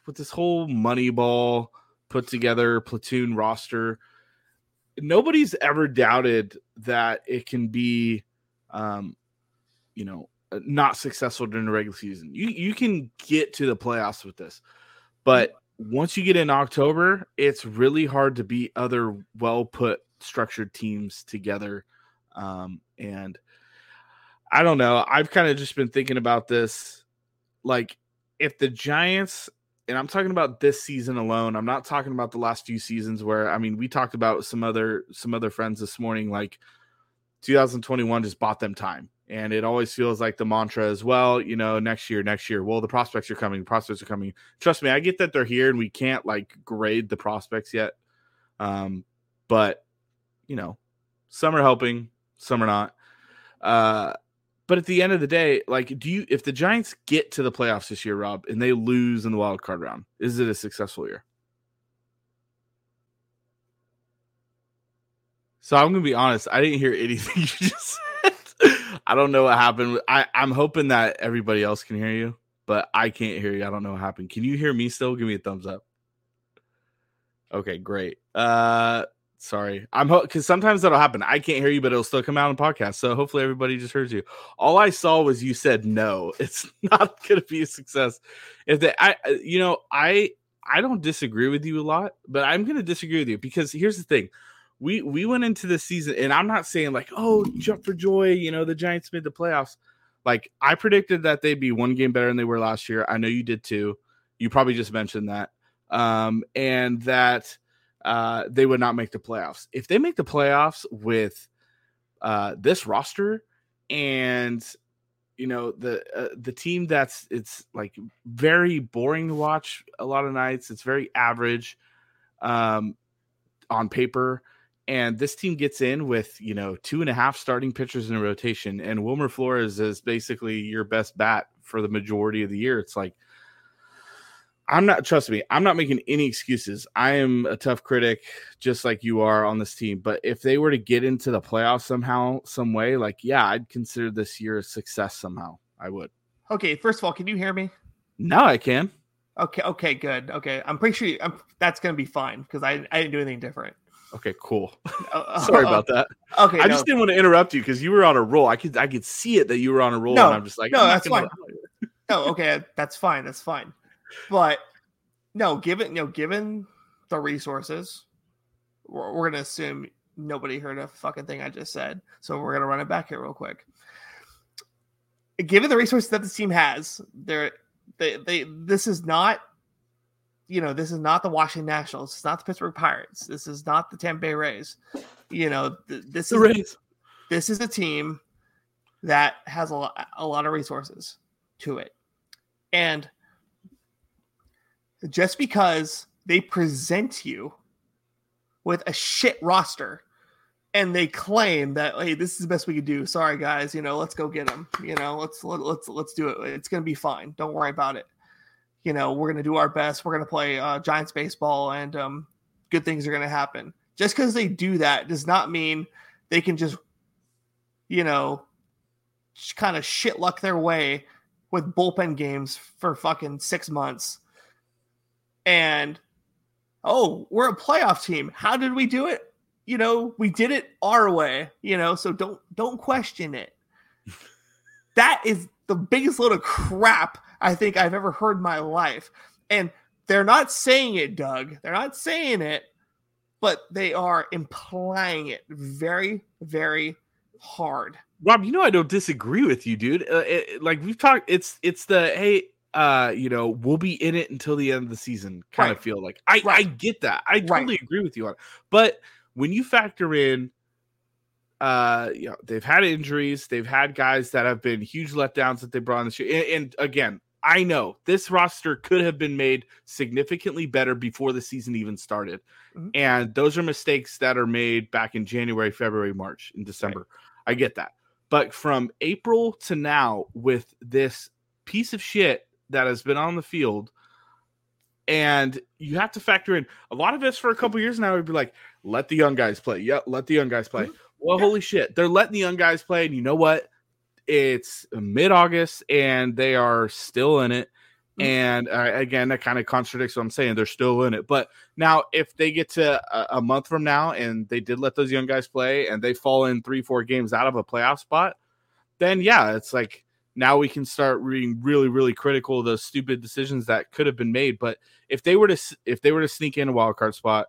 with this whole money ball put together platoon roster. Nobody's ever doubted that it can be, um, you know, uh, not successful during the regular season. You you can get to the playoffs with this, but once you get in October, it's really hard to beat other well put structured teams together. Um, and I don't know. I've kind of just been thinking about this. Like, if the Giants and I'm talking about this season alone. I'm not talking about the last few seasons where I mean we talked about some other some other friends this morning like 2021 just bought them time. And it always feels like the mantra as well, you know, next year, next year. Well, the prospects are coming, the prospects are coming. Trust me, I get that they're here and we can't like grade the prospects yet. Um, but you know, some are helping, some are not. Uh but at the end of the day, like, do you if the Giants get to the playoffs this year, Rob, and they lose in the wild card round, is it a successful year? So I'm gonna be honest, I didn't hear anything you just said. I don't know what happened. I, I'm hoping that everybody else can hear you, but I can't hear you. I don't know what happened. Can you hear me still? Give me a thumbs up. Okay, great. Uh Sorry, I'm because sometimes that'll happen. I can't hear you, but it'll still come out on podcast. So hopefully everybody just heard you. All I saw was you said no. It's not going to be a success. If they, I, uh, you know, I, I don't disagree with you a lot, but I'm going to disagree with you because here's the thing. We we went into the season, and I'm not saying like, oh, jump for joy. You know, the Giants made the playoffs. Like I predicted that they'd be one game better than they were last year. I know you did too. You probably just mentioned that, um, and that uh, they would not make the playoffs. If they make the playoffs with uh, this roster and you know the uh, the team that's it's like very boring to watch a lot of nights. It's very average um, on paper. And this team gets in with you know two and a half starting pitchers in a rotation, and Wilmer Flores is basically your best bat for the majority of the year. It's like I'm not trust me, I'm not making any excuses. I am a tough critic just like you are on this team, but if they were to get into the playoffs somehow, some way, like yeah, I'd consider this year a success somehow. I would. Okay, first of all, can you hear me? No, I can. Okay, okay, good. Okay. I'm pretty sure I'm, that's going to be fine because I I didn't do anything different. Okay, cool. Uh, Sorry uh, about that. Okay, I no. just didn't want to interrupt you because you were on a roll. I could I could see it that you were on a roll, no, and I'm just like, no, that's fine. no, okay, that's fine. That's fine. But no, given know, given the resources, we're, we're gonna assume nobody heard a fucking thing I just said. So we're gonna run it back here real quick. Given the resources that the team has, there they they this is not you know, this is not the Washington Nationals. It's not the Pittsburgh Pirates. This is not the Tampa Bay Rays. You know, th- this the is Rays. this is a team that has a lot, a lot of resources to it, and just because they present you with a shit roster and they claim that hey, this is the best we could do. Sorry guys, you know, let's go get them. You know, let's let, let's let's do it. It's gonna be fine. Don't worry about it. You know, we're gonna do our best. We're gonna play uh, Giants baseball, and um, good things are gonna happen. Just because they do that does not mean they can just, you know, kind of shit luck their way with bullpen games for fucking six months. And oh, we're a playoff team. How did we do it? You know, we did it our way, you know, so don't don't question it. that is the biggest load of crap I think I've ever heard in my life. And they're not saying it, Doug. They're not saying it, but they are implying it very, very hard. Rob, you know I don't disagree with you, dude. Uh, it, like we've talked, it's it's the hey, uh, you know, we'll be in it until the end of the season. Kind Right. of feel like I Right. I get that. I Right. totally agree with you on. it. But when you factor in, uh, you know, they've had injuries, they've had guys that have been huge letdowns that they brought in this year, and, and again. I know this roster could have been made significantly better before the season even started. Mhm. And those are mistakes that are made back in January, February, March, and December. I get that. But from April to now, with this piece of shit that has been on the field, and you have to factor in a lot of us for a couple years now We'd be like, let the young guys play. Yeah, let the young guys play. Well, holy shit, they're letting the young guys play, and you know what? It's mid August, and they are still in it. Mhm. And uh, again, that kind of contradicts what I'm saying. They're still in it. But now, if they get to a, a month from now and they did let those young guys play and they fall in three, four games out of a playoff spot, then yeah, it's like now we can start being really, really critical of those stupid decisions that could have been made. But if they were to if they were to sneak in a wild card spot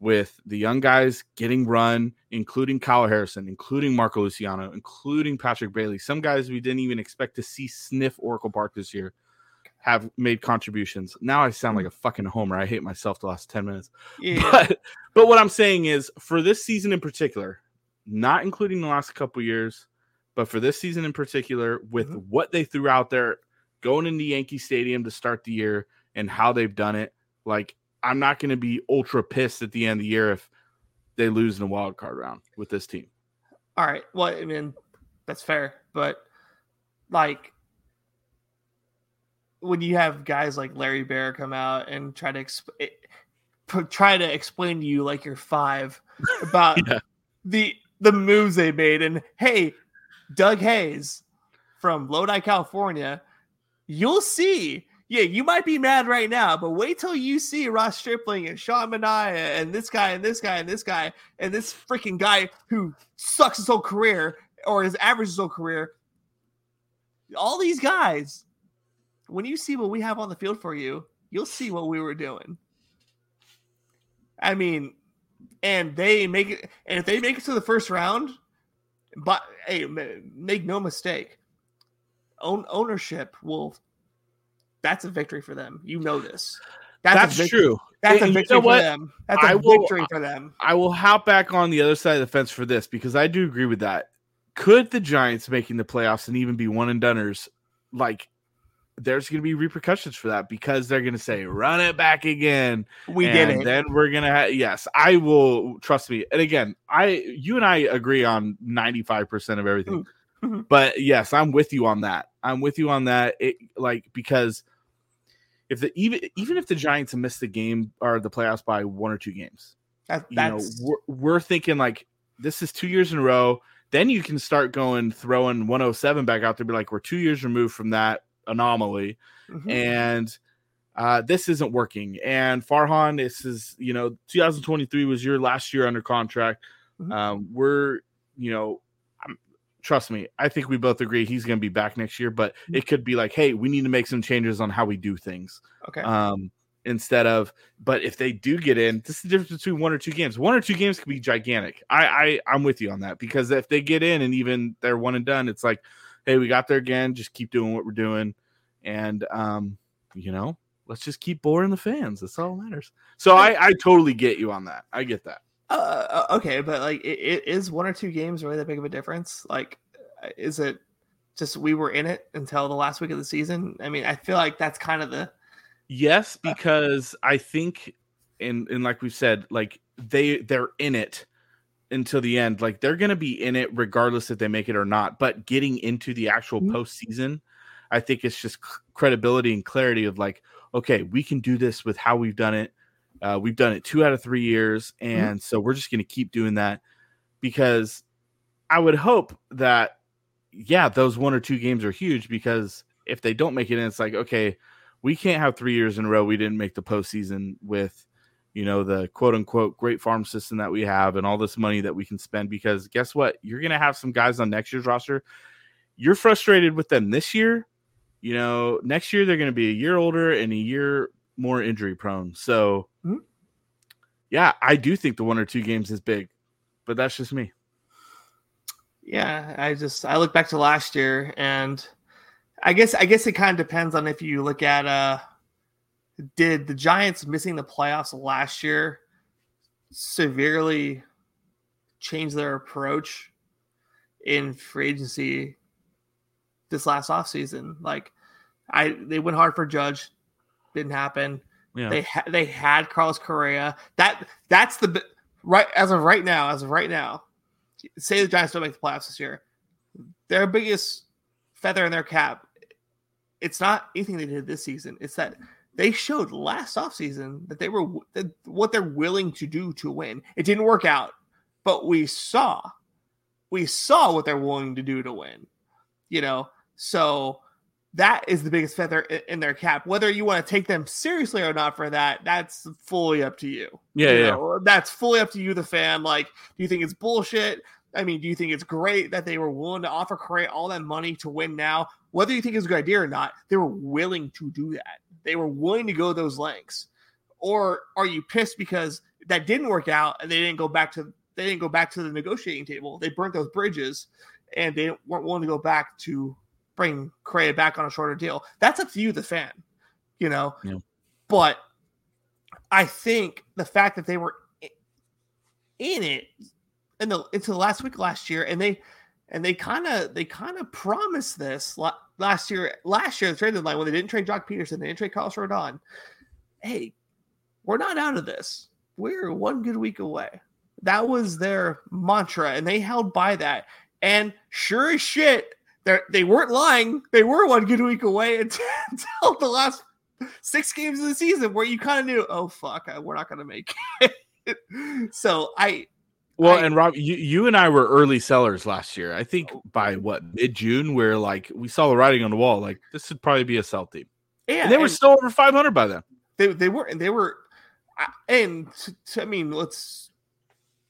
with the young guys getting run, including Kyle Harrison, including Marco Luciano, including Patrick Bailey, some guys we didn't even expect to see sniff Oracle Park this year have made contributions. Now I sound like a fucking homer. I hate myself the last 10 minutes. Yeah. But but what I'm saying is for this season in particular, not including the last couple years, but for this season in particular, with Mhm. what they threw out there going into Yankee Stadium to start the year and how they've done it, like I'm not going to be ultra pissed at the end of the year if they lose in a wild card round with this team. All right. Well, I mean, that's fair, but like when you have guys like Larry Baer come out and try to exp- eh, p- try to explain to you like you're five about Yeah. the the moves they made, and hey, Doug Hayes from Lodi, California, you'll see. Yeah, you might be mad right now, but wait till you see Ross Stripling and Sean Manaea and this guy and this guy and this guy and this freaking guy who sucks his whole career or his average his whole career. All these guys, when you see what we have on the field for you, you'll see what we were doing. I mean, and they make it, and if they make it to the first round, but hey, make no mistake, own ownership will. That's a victory for them. You know this. That's, a true. That's a And you victory know for them. That's a I will- victory for them. I will hop back on the other side of the fence for this because I do agree with that. Could the Giants making the playoffs and even be one and doneers, like there's going to be repercussions for that because they're going to say run it back again. We and did it. Then we're gonna have yes, I will trust me. And again, I you and I agree on 95% of everything. Mhm. But yes, I'm with you on that. I'm with you on that. It like because if the even even if the Giants miss the game or the playoffs by one or two games, That- you know, we're, we're thinking like this is two years in a row. Then you can start going throwing 107 back out there, be like, we're two years removed from that anomaly mhm. and uh, this isn't working. And Farhan, this is you know 2023 was your last year under contract. Mhm. Um, we're you know, trust me, I think we both agree he's going to be back next year. But Mhm. it could be like, hey, we need to make some changes on how we do things. okay. Um, instead of, but if they do get in, this is the difference between one or two games. One or two games can be gigantic. I, I I'm with you on that because if they get in and even they're one and done, it's like, hey, we got there again. Just keep doing what we're doing, and um, you know, let's just keep boring the fans. That's all that matters. So I I totally get you on that. I get that. Uh, uh, okay, but like, it, it is one or two games really that big of a difference? Like, uh, is it just we were in it until the last week of the season? I mean, I feel like that's kind of the Yes, because I think, and and like we've said, like they they're in it until the end. Like they're going to be in it regardless if they make it or not. But getting into the actual Mhm. postseason, I think it's just c- credibility and clarity of like, okay, we can do this with how we've done it. Uh, we've done it two out of three years, and so we're just going to keep doing that because I would hope that yeah, those one or two games are huge because if they don't make it in, it's like okay, we can't have three years in a row we didn't make the postseason with you know the quote unquote great farm system that we have and all this money that we can spend because guess what? You're going to have some guys on next year's roster. You're frustrated with them this year. You know next year they're going to be a year older and a year more injury prone. So Mhm. yeah i do think the one or two games is big but that's just me. Yeah, I just I look back to last year and I guess I guess it kind of depends on if you look at uh did the Giants missing the playoffs last year severely change their approach in free agency this last offseason? Like I they went hard for Judge, didn't happen. yeah They ha- they had Carlos Correa. That that's the right as of right now. As of right now, say the Giants don't make the playoffs this year, their biggest feather in their cap. It's not anything they did this season. It's that they showed last offseason that they were that what they're willing to do to win. It didn't work out, but we saw we saw what they're willing to do to win. You know, so that is the biggest feather in their cap. Whether you want to take them seriously or not for that, that's fully up to you. yeah You yeah know, that's fully up to you, the fan. Like, do you think it's bullshit? I mean, do you think it's great that they were willing to offer Correa all that money to win now? Whether you think it's a good idea or not, they were willing to do that. They were willing to go those lengths. Or are you pissed because that didn't work out and they didn't go back to they didn't go back to the negotiating table? They burnt those bridges and they weren't willing to go back to bring Correa back on a shorter deal. That's up to you, the fan. You know, Yeah. but I think the fact that they were in it in the into the last week last year, and they and they kind of they kind of promised this la- last year. Last year, the trade deadline when they didn't trade Joc Pederson, they didn't trade Carlos Rodon. Hey, we're not out of this. We're one good week away. That was their mantra, and they held by that. And sure as shit, they weren't lying. They were one good week away until, until the last six games of the season, where you kind of knew, oh fuck, we're not going to make it. so I Well, I- and Rob, you, you and I were early sellers last year. I think Oh. by what mid June, we're like we saw the writing on the wall, like this would probably be a sell team. yeah, and they were and- still over 500 by then. they they were and they were and to, to- I mean let's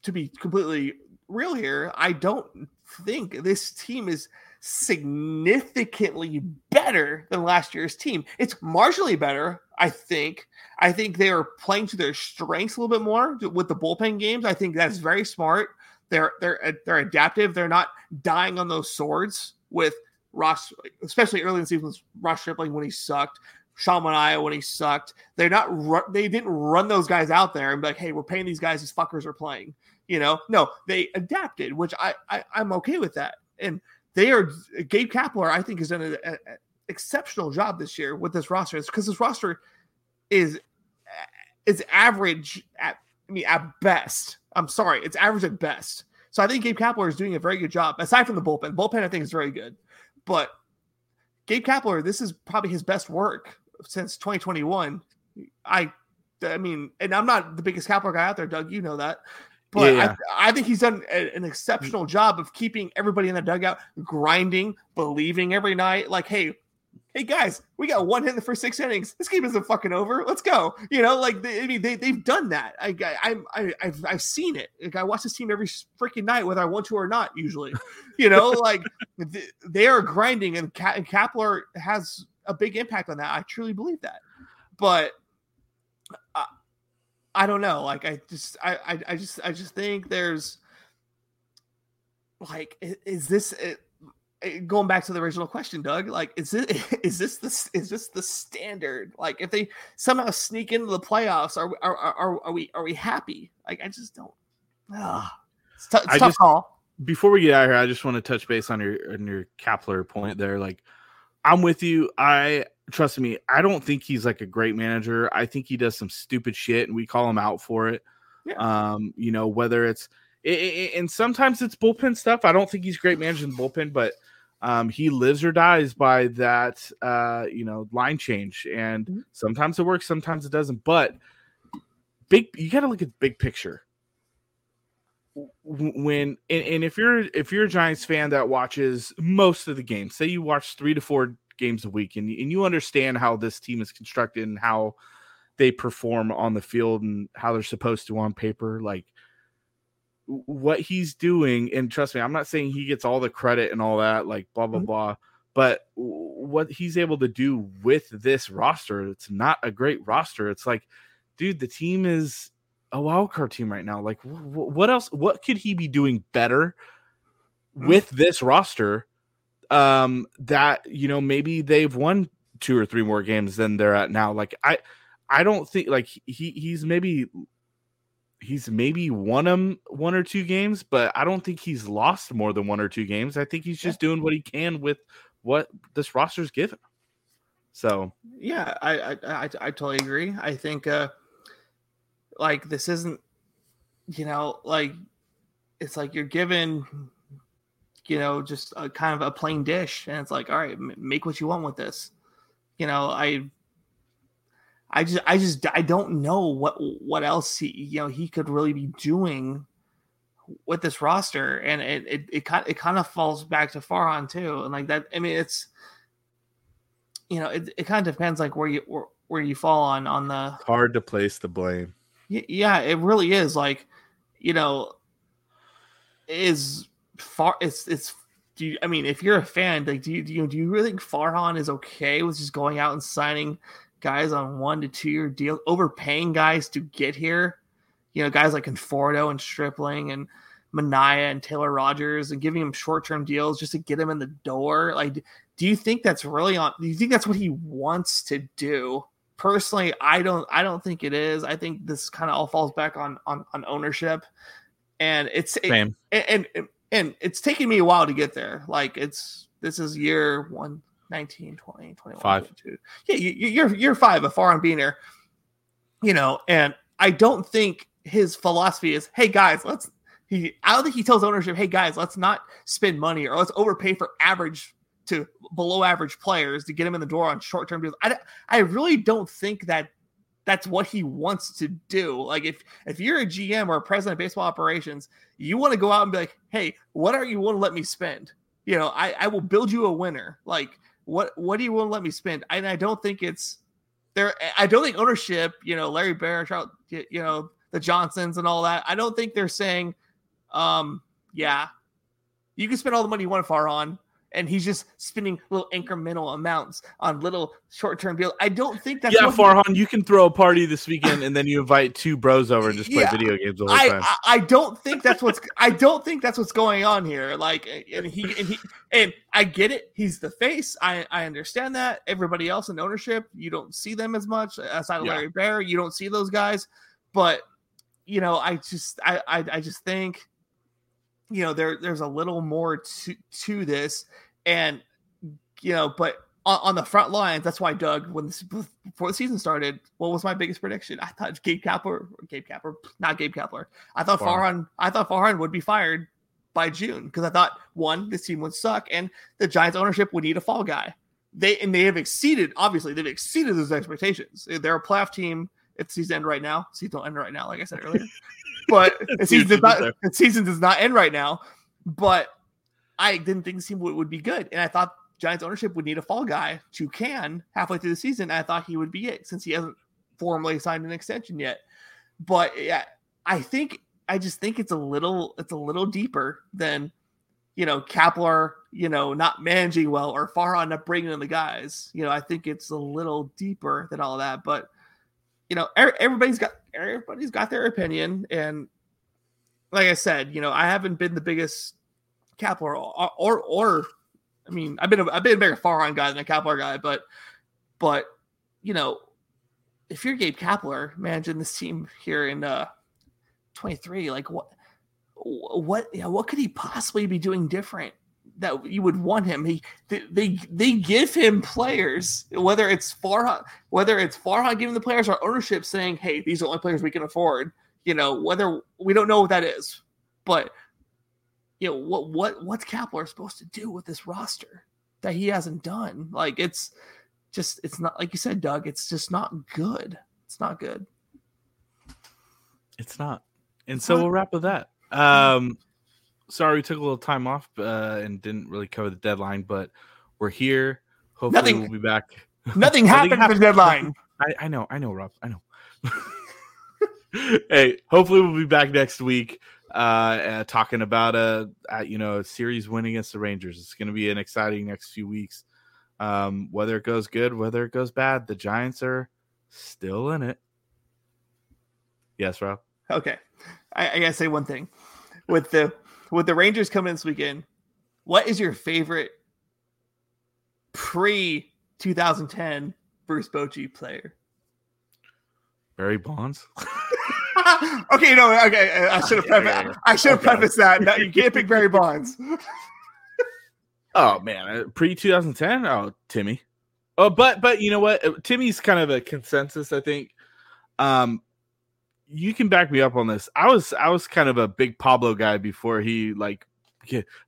to be completely real here I don't think this team is significantly better than last year's team it's marginally better I think I think they are playing to their strengths a little bit more with the bullpen games I think that's very smart they're they're they're adaptive they're not dying on those swords with Ross especially early in the season with Ross Stripling when he sucked Sean Manaea when he sucked. They're not. They didn't run those guys out there and be like, "Hey, we're paying these guys. These fuckers are playing." You know, no, they adapted, which I, I I'm okay with that. And they are. Gabe Kapler, I think, has done an exceptional job this year with this roster. It's because this roster is is average at. I mean, at best. I'm sorry, it's average at best. So I think Gabe Kapler is doing a very good job. Aside from the bullpen, bullpen I think is very good, but Gabe Kapler, this is probably his best work since 2021. I, I mean, and I'm not the biggest Kapler guy out there, Doug. You know that, but Yeah. I, I think he's done a- an mm. exceptional job of keeping everybody in the dugout grinding, believing every night. Like, hey, hey guys, we got one hit in the first six innings. This game isn't fucking over. Let's go. You know, like they, I mean, they they've done that. I, I I, I've I've seen it. Like I watch this team every freaking night, whether I want to or not. Usually, you know, like th- they are grinding, and, Ka- and Kapler has a big impact on that. I truly believe that. But uh, I, don't know. Like I just I, I I just I just think there's like is this it, it- going back to the original question, Doug? Like is it is this the is this the standard? Like if they somehow sneak into the playoffs, are are are, are we are we happy? Like I just don't. Ah, it's, tou- it's tough just- call. Before we get out of here, I just want to touch base on your on your Kapler point there. Like, I'm with you. I trust me. I don't think he's like a great manager. I think he does some stupid shit, and we call him out for it. Yeah. Um, you know, whether it's it, it, and sometimes it's bullpen stuff. I don't think he's great managing the bullpen, but um, he lives or dies by that, uh, you know, line change. And mm-hmm. sometimes it works, sometimes it doesn't. But big, you got to look at big picture. When and, and if you're if you're a Giants fan that watches most of the games, say you watch three to four games a week, and and you understand how this team is constructed and how they perform on the field and how they're supposed to on paper, like what he's doing, and trust me, I'm not saying he gets all the credit and all that, like blah blah mm-hmm. blah. But what he's able to do with this roster, it's not a great roster. It's like, dude, the team is a wild card team right now. Like, what else? What could he be doing better mm-hmm. with this roster? Um, that you know, maybe they've won two or three more games than they're at now. Like, I, I don't think like he he's maybe he's maybe won him one or two games, but I don't think he's lost more than one or two games. I think he's just yeah. doing what he can with what this roster's given. So yeah, I, I I, I totally agree. I think uh like this isn't you know like it's like you're given you know just a kind of a plain dish and it's like all right make what you want with this you know i I just I just I don't know what what else he you know he could really be doing with this roster, and it it it kind it kind of falls back to Farhan too, and like that. I mean, it's you know it, it kind of depends like where you where, where you fall on on the it's hard to place the blame. Yeah, it really is. Like you know, is far it's it's do you, I mean, if you're a fan, like, do you, do you do you really think Farhan is okay with just going out and signing guys on one to two year deal, overpaying guys to get here. You know, guys like Conforto and Stripling and Manaea and Taylor Rogers and giving him short term deals just to get him in the door. Like, do you think that's really on? Do you think that's what he wants to do? Personally, I don't. I don't think it is. I think this kind of all falls back on on, on ownership, and it's it, and, and and it's taking me a while to get there. Like, it's this is year one 19, 20, 21, five. 22. Yeah, you, are you're five, a Farhan being there. You know, and I don't think his philosophy is, hey guys, let's he I don't think he tells ownership, hey guys, let's not spend money or let's overpay for average to below average players to get him in the door on short term deals. I, I really don't think that that's what he wants to do. Like if if you're a GM or a president of baseball operations, you want to go out and be like, hey, what are you want to let me spend? You know, I, I will build you a winner. Like what what do you want to let me spend? And I don't think it's there. I don't think ownership, you know, Larry Baer, you know, the Johnsons and all that. I don't think they're saying, um, yeah, you can spend all the money you want Farhan and he's just spending little incremental amounts on little short-term deals. I don't think that's yeah, Farhan. He, you can throw a party this weekend, and then you invite two bros over and just play yeah, video games the whole I, time. I, I, don't think that's what's. I don't think that's what's going on here. Like, and he and he and I get it. He's the face. I I understand that. Everybody else in ownership, you don't see them as much. Aside of yeah. Larry Baer, you don't see those guys. But you know, I just I I, I just think you know there there's a little more to to this and you know but on, on, the front lines that's why doug when this before the season started what was my biggest prediction? I thought gabe kapler gabe kapler not gabe kapler. I thought farhan. I thought farhan would be fired by june because i thought one this team would suck and the giants ownership would need a fall guy. They and they have exceeded obviously they've exceeded those expectations. They're a playoff team. The season end right now. Season end right now like i said earlier but the season does not the season does not end right now. But I didn't think the team would, would be good, and I thought Giants ownership would need a fall guy to can halfway through the season. I thought he would be it since he hasn't formally signed an extension yet. But yeah, I think I just think it's a little it's a little deeper than you know Kapler, you know, not managing well or Farhan not bringing in the guys. You know, I think it's a little deeper than all that. But you know, everybody's got everybody's got their opinion, and like I said, you know, I haven't been the biggest Kapler or or, or I mean, I've been a, I've been a bigger Farhan guy than a Kapler guy, but but you know, if you're Gabe Kapler managing this team here in uh 23, like what what you know, what could he possibly be doing different that you would want him? He they they, they give him players, whether it's Farhan, whether it's Farhan giving the players our ownership saying, "Hey, these are the only players we can afford." You know, whether we don't know what that is, but you know what what what's Kapler supposed to do with this roster that he hasn't done? Like it's just it's not like you said, Doug. It's just not good. It's not good. It's not. And so we'll wrap with that. Um, sorry we took a little time off uh, and didn't really cover the deadline, but we're here. Hopefully, Nothing- we'll be back. Nothing happened for the deadline. I, I know, I know, Rob. I know. hey, hopefully we'll be back next week uh, uh talking about a, uh you know a series win against the Rangers. It's going to be an exciting next few weeks. Um, whether it goes good, whether it goes bad, the Giants are still in it. Yes, Rob. Okay, I, I gotta say one thing with the with the Rangers coming this weekend. What is your favorite pre 2010 Bruce Bochy player? Barry Bonds. okay, no, okay. I should have Yeah, prefaced, yeah, yeah. I should have Okay. prefaced that. No, you can't pick Barry Bonds. Oh man, pre 2010. Oh, Timmy. Oh, but but you know what? Uh, Timmy's kind of a consensus. I think. Um, you can back me up on this. I was I was kind of a big Pablo guy before he like,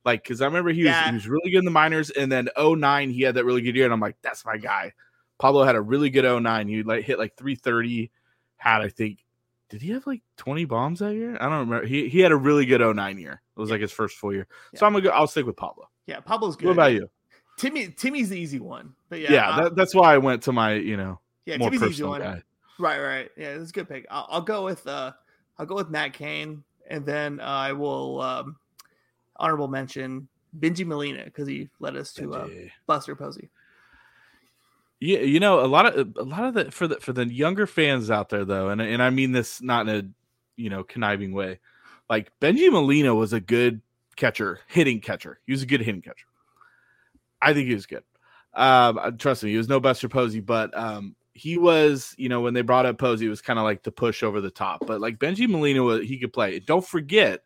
like because I remember he was Yeah. he was really good in the minors, and then 09 he had that really good year, and I'm like, that's my guy. Pablo had a really good 09. He like hit like 330. Had I think. Did he have like 20 bombs that year? I don't remember. He he had a really good 09 year. It was like his first full year. So I'm gonna go. I'll stick with Pablo. Yeah, Pablo's good. What about you? Timmy? Timmy's the easy one. But yeah, yeah, uh, that, that's why I went to my you know yeah, more Timmy's the easy personal one. guy. Right, right. Yeah, that's a good pick. I'll, I'll go with uh, I'll go with Matt Cain, and then uh, I will um, honorable mention Bengie Molina because he led us to uh, Buster Posey. Yeah, you know a lot of a lot of the for the for the younger fans out there though, and and I mean this not in a you know conniving way. Like Bengie Molina was a good catcher, hitting catcher. He was a good hitting catcher. I think he was good. Um, trust me, he was no Buster Posey, but um, he was. You know, when they brought up Posey, it was kind of like the push over the top. But like Bengie Molina, was, he could play. Don't forget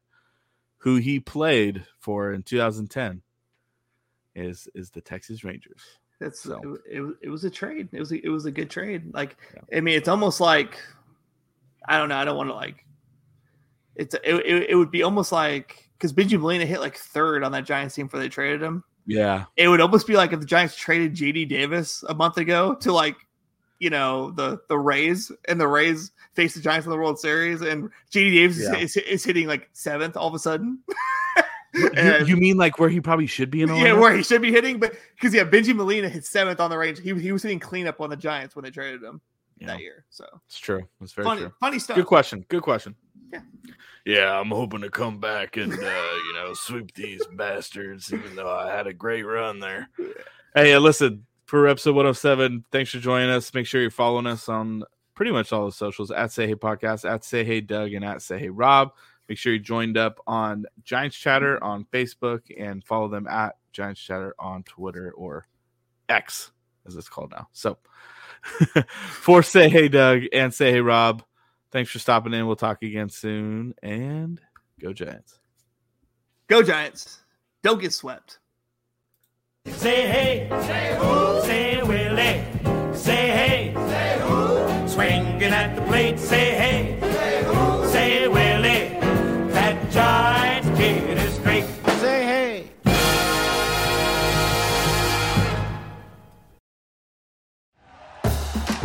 who he played for in 2010 is is the Texas Rangers. That's So- it, it, was- it was a trade. It was a, it was a good trade. Like I mean, it's almost like I don't know. I don't want to like. It's it, it, it would be almost like because Bengie Molina hit like third on that Giants team before they traded him. Yeah, It would almost be like if the Giants traded JD Davis a month ago to like, you know, the the Rays and the Rays face the Giants in the World Series and JD Davis is- Yeah. is, is, hitting like seventh all of a sudden. You, And- you mean like where he probably should be in yeah, where he should be hitting, but because yeah, Bengie Molina hit seventh on the range. He, he was hitting cleanup on the Giants when they traded him Yeah, that year. So it's true. It's very funny, true. funny stuff. Good question. Good question. Yeah. Yeah, I'm hoping to come back and uh, you know sweep these bastards, even though I had a great run there. Hey, uh, listen for episode 107. Thanks for joining us. Make sure you're following us on pretty much all the socials at Say Hey Podcast, at Say Hey Doug, and at Say Hey Rob. Make sure you joined up on Giants Chatter on Facebook and follow them at Giants Chatter on Twitter or X, as it's called now. So for Say Hey Doug and Say Hey Rob, thanks for stopping in. We'll talk again soon and go Giants. Go Giants! Don't get swept. Say hey, say who? Say Willie. Say hey, say who? Swinging at the plate. Say hey,